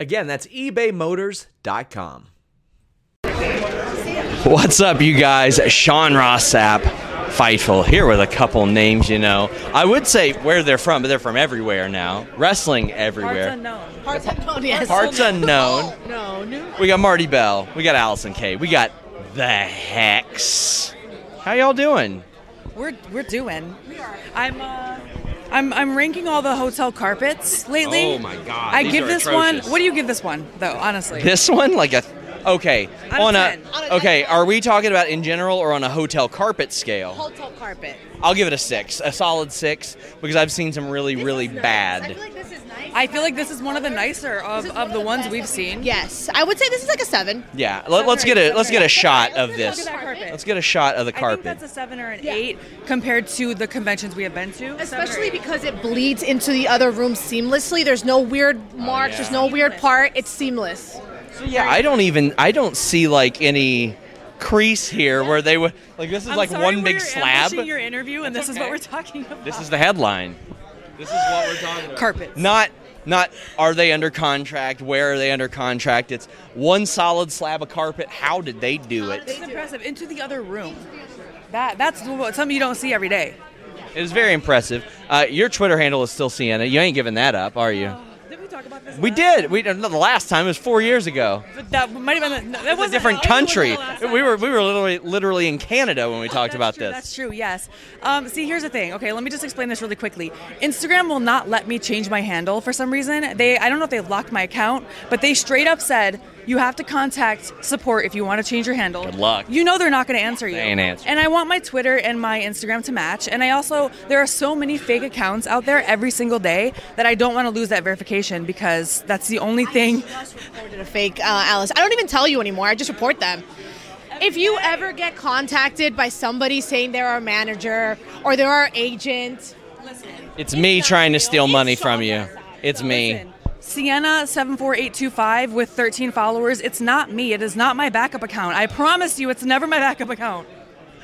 Again, that's ebaymotors.com. What's up, you guys? Sean Ross Sapp, Fightful, here with a couple names, you know. I would say where they're from, but they're from everywhere now. Wrestling everywhere. Parts unknown. Parts unknown, yes. Parts unknown. No, no. We got Marti Belle. We got Allysin Kay. We got the Hex. How y'all doing? We're we're doing. I'm uh, I'm I'm ranking all the hotel carpets lately. Oh my God, I these give are this atrocious. one. What do you give this one though? Honestly. This one, like a okay Out of on a 10. Out okay. Are we talking about in general or on a hotel carpet scale? Hotel carpet. I'll give it a six, a solid six, because I've seen some really, really I bad. feel like this is nice. I feel like this is one of the nicer of, of the ones we've seen. Yes, I would say this is like a seven. Yeah, let, us get a let's get a shot of this. at that carpet. Let's get a shot of the carpet. I think that's a seven or an Yeah. eight compared to the conventions we have been to. Especially because it bleeds into the other room seamlessly. There's no weird oh, marks. yeah. There's no weird part. It's seamless. So, yeah, I don't even I don't see like any crease here where they would like this is I'm like one big we're slab. ambushing your interview, and this is what we're talking about. This is the headline. This is what we're talking about. carpets. Not not are they under contract? Where are they under contract? It's one solid slab of carpet. How did they do it? It's impressive. Into the other room. That that's what- something you don't see every day. It is very impressive. Uh, your Twitter handle is still Sienna. You ain't giving that up, are you? Talk about this? We did. We no, the last time it was four years ago. But that might have been. The, that was was a different country. We were we were literally literally in Canada when we talked about true, this. That's true. Yes. Um, see, here's the thing. Okay, let me just explain this really quickly. Instagram will not let me change my handle for some reason. They, I don't know if they locked my account, but they straight up said you have to contact support if you want to change your handle. Good luck. You know they're not going to answer you. They ain't answering. And I want my Twitter and my Instagram to match. And I also there are so many fake accounts out there every single day that I don't want to lose that verification because that's the only thing. I just Reported a fake uh, Alice. I don't even tell you anymore. I just report them. If you ever get contacted by somebody saying they're our manager or they're our agent, listen. It's me trying to steal money It's from you. bad. It's me. Listen, Sienna seven four eight two five with thirteen followers. It's not me. It is not my backup account. I promise you, it's never my backup account.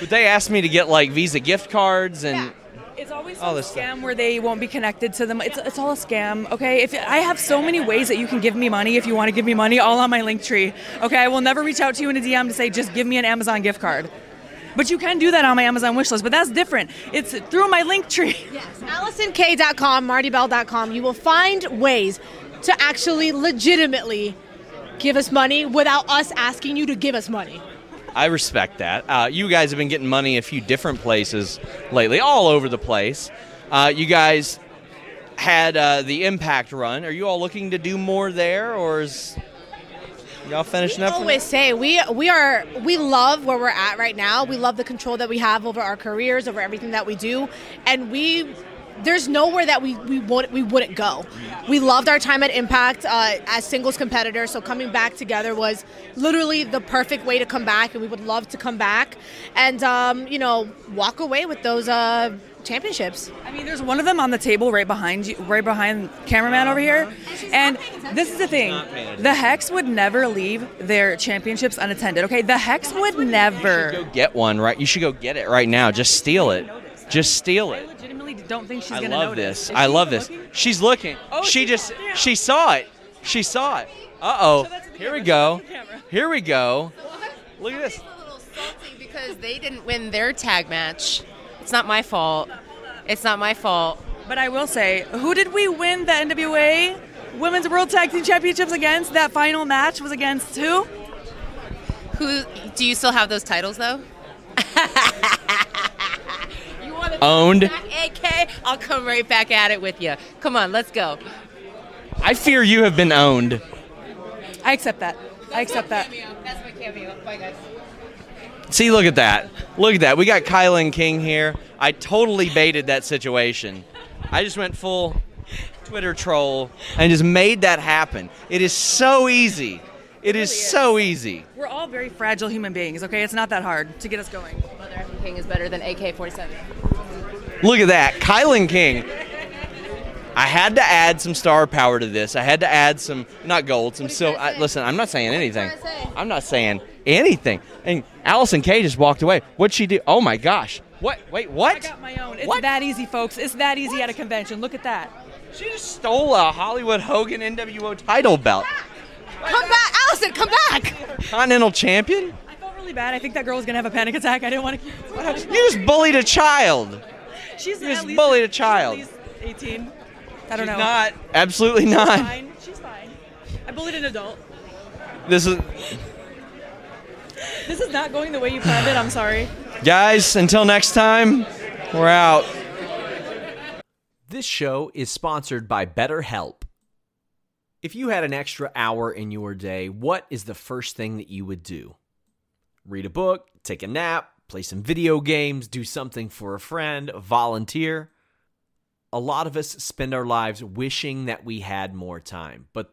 But they asked me to get like Visa gift cards and Yeah. It's always All this stuff. scam where they won't be connected to them. It's, it's all a scam. Okay, if I have so many ways that you can give me money if you want to give me money, all on my link tree. Okay, I will never reach out to you in a DM to say just give me an Amazon gift card. But you can do that on my Amazon wish list. But that's different. It's through my link tree. Yes, AllysinKay.com, MartiBelle.com. You will find ways to actually legitimately give us money without us asking you to give us money. I respect that. Uh, you guys have been getting money a few different places lately, all over the place. Uh, you guys had uh, the Impact run. Are you all looking to do more there, or is y'all finishing We up? always say we we are we love where we're at right now. We love the control that we have over our careers, over everything that we do, and we there's nowhere that we we would we wouldn't go. We loved our time at Impact uh, as singles competitors, so coming back together was literally the perfect way to come back, and we would love to come back and um, you know walk away with those uh, championships. I mean, there's one of them on the table right behind you, right behind cameraman over here. And this is the thing: the Hex would never leave their championships unattended. Okay, the Hex would never. Go get one, right? You should go get it right now. Just steal it. Just steal I it. legitimately don't think she's I gonna love notice. this. Is I love this. looking? She's looking. Oh, she she just saw she saw it. She saw it. Uh oh. Show that to the Here we go. Show that to the camera. Here we go. Look at this. a little salty because they didn't win their tag match. It's not my fault. It's not my fault. But I will say, who did we win the NWA Women's World Tag Team Championships against? That final match was against who? Who do you still have those titles though? you want to Owned. back, AK? I'll come right back at it with you. Come on, let's go. I fear you have been owned. I accept that. I accept that. That's my cameo. Bye guys. See, look at that. Look at that. We got Kylan King here. I totally baited that situation. I just went full Twitter troll and just made that happen. It is so easy. It is so easy. We're all very fragile human beings, okay? It's not that hard to get us going. Mother effing King is better than AK-47. Look at that. Kylan King. I had to add some star power to this. I had to add some, not gold, some silver. trying to say? Listen, I'm not saying anything. say? I'm not saying anything. And Allysin Kay just walked away. What'd she do? Oh my gosh. What? Wait, what? I got my own. It's What? that easy, folks. It's that easy at a convention. Look at that. She just stole a Hollywood Hogan NWO title belt. Come back, Allysin. Come back. Continental champion? I felt really bad. I think that girl was gonna have a panic attack. I didn't want to keep. You just bullied a child. She's You just bullied a child. At 18. I don't She's know. not. Absolutely not. She's not. fine. She's fine. I bullied an adult. This is This is not going the way you planned it. I'm sorry. guys. Until next time, we're out. This show is sponsored by BetterHelp. If you had an extra hour in your day, what is the first thing that you would do? Read a book, take a nap, play some video games, do something for a friend, volunteer. A lot of us spend our lives wishing that we had more time. But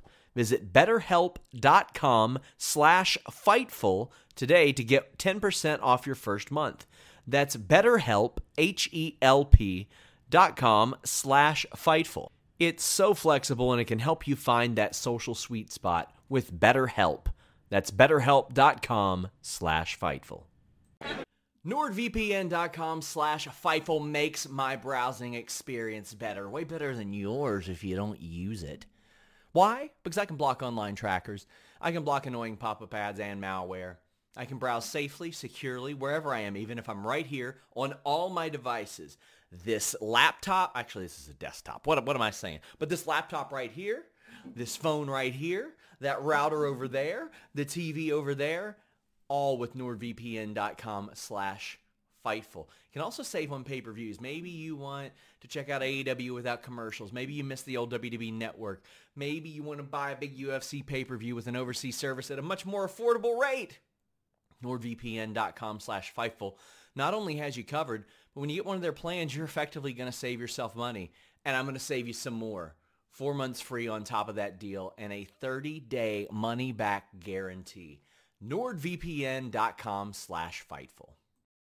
Visit betterhelp.com slash fightful today to get 10% off your first month. That's betterhelp, H-E-L-P dot com slash fightful. It's so flexible and it can help you find that social sweet spot with BetterHelp. That's betterhelp.com slash fightful. NordVPN.com slash Fightful makes my browsing experience better. Way better than yours if you don't use it. Why? Because I can block online trackers. I can block annoying pop-up ads and malware. I can browse safely, securely, wherever I am, even if I'm right here on all my devices. This laptop, actually this is a desktop. What, what am I saying? But this laptop right here, this phone right here, that router over there, the TV over there, all with nordvpn.com slash Fightful. You can also save on pay-per-views. Maybe you want to check out AEW without commercials. Maybe you miss the old WWE network. Maybe you want to buy a big UFC pay-per-view with an overseas service at a much more affordable rate. NordVPN.com slash Fightful not only has you covered, but when you get one of their plans, you're effectively going to save yourself money. And I'm going to save you some more. Four months free on top of that deal and a 30-day money-back guarantee. NordVPN.com slash Fightful.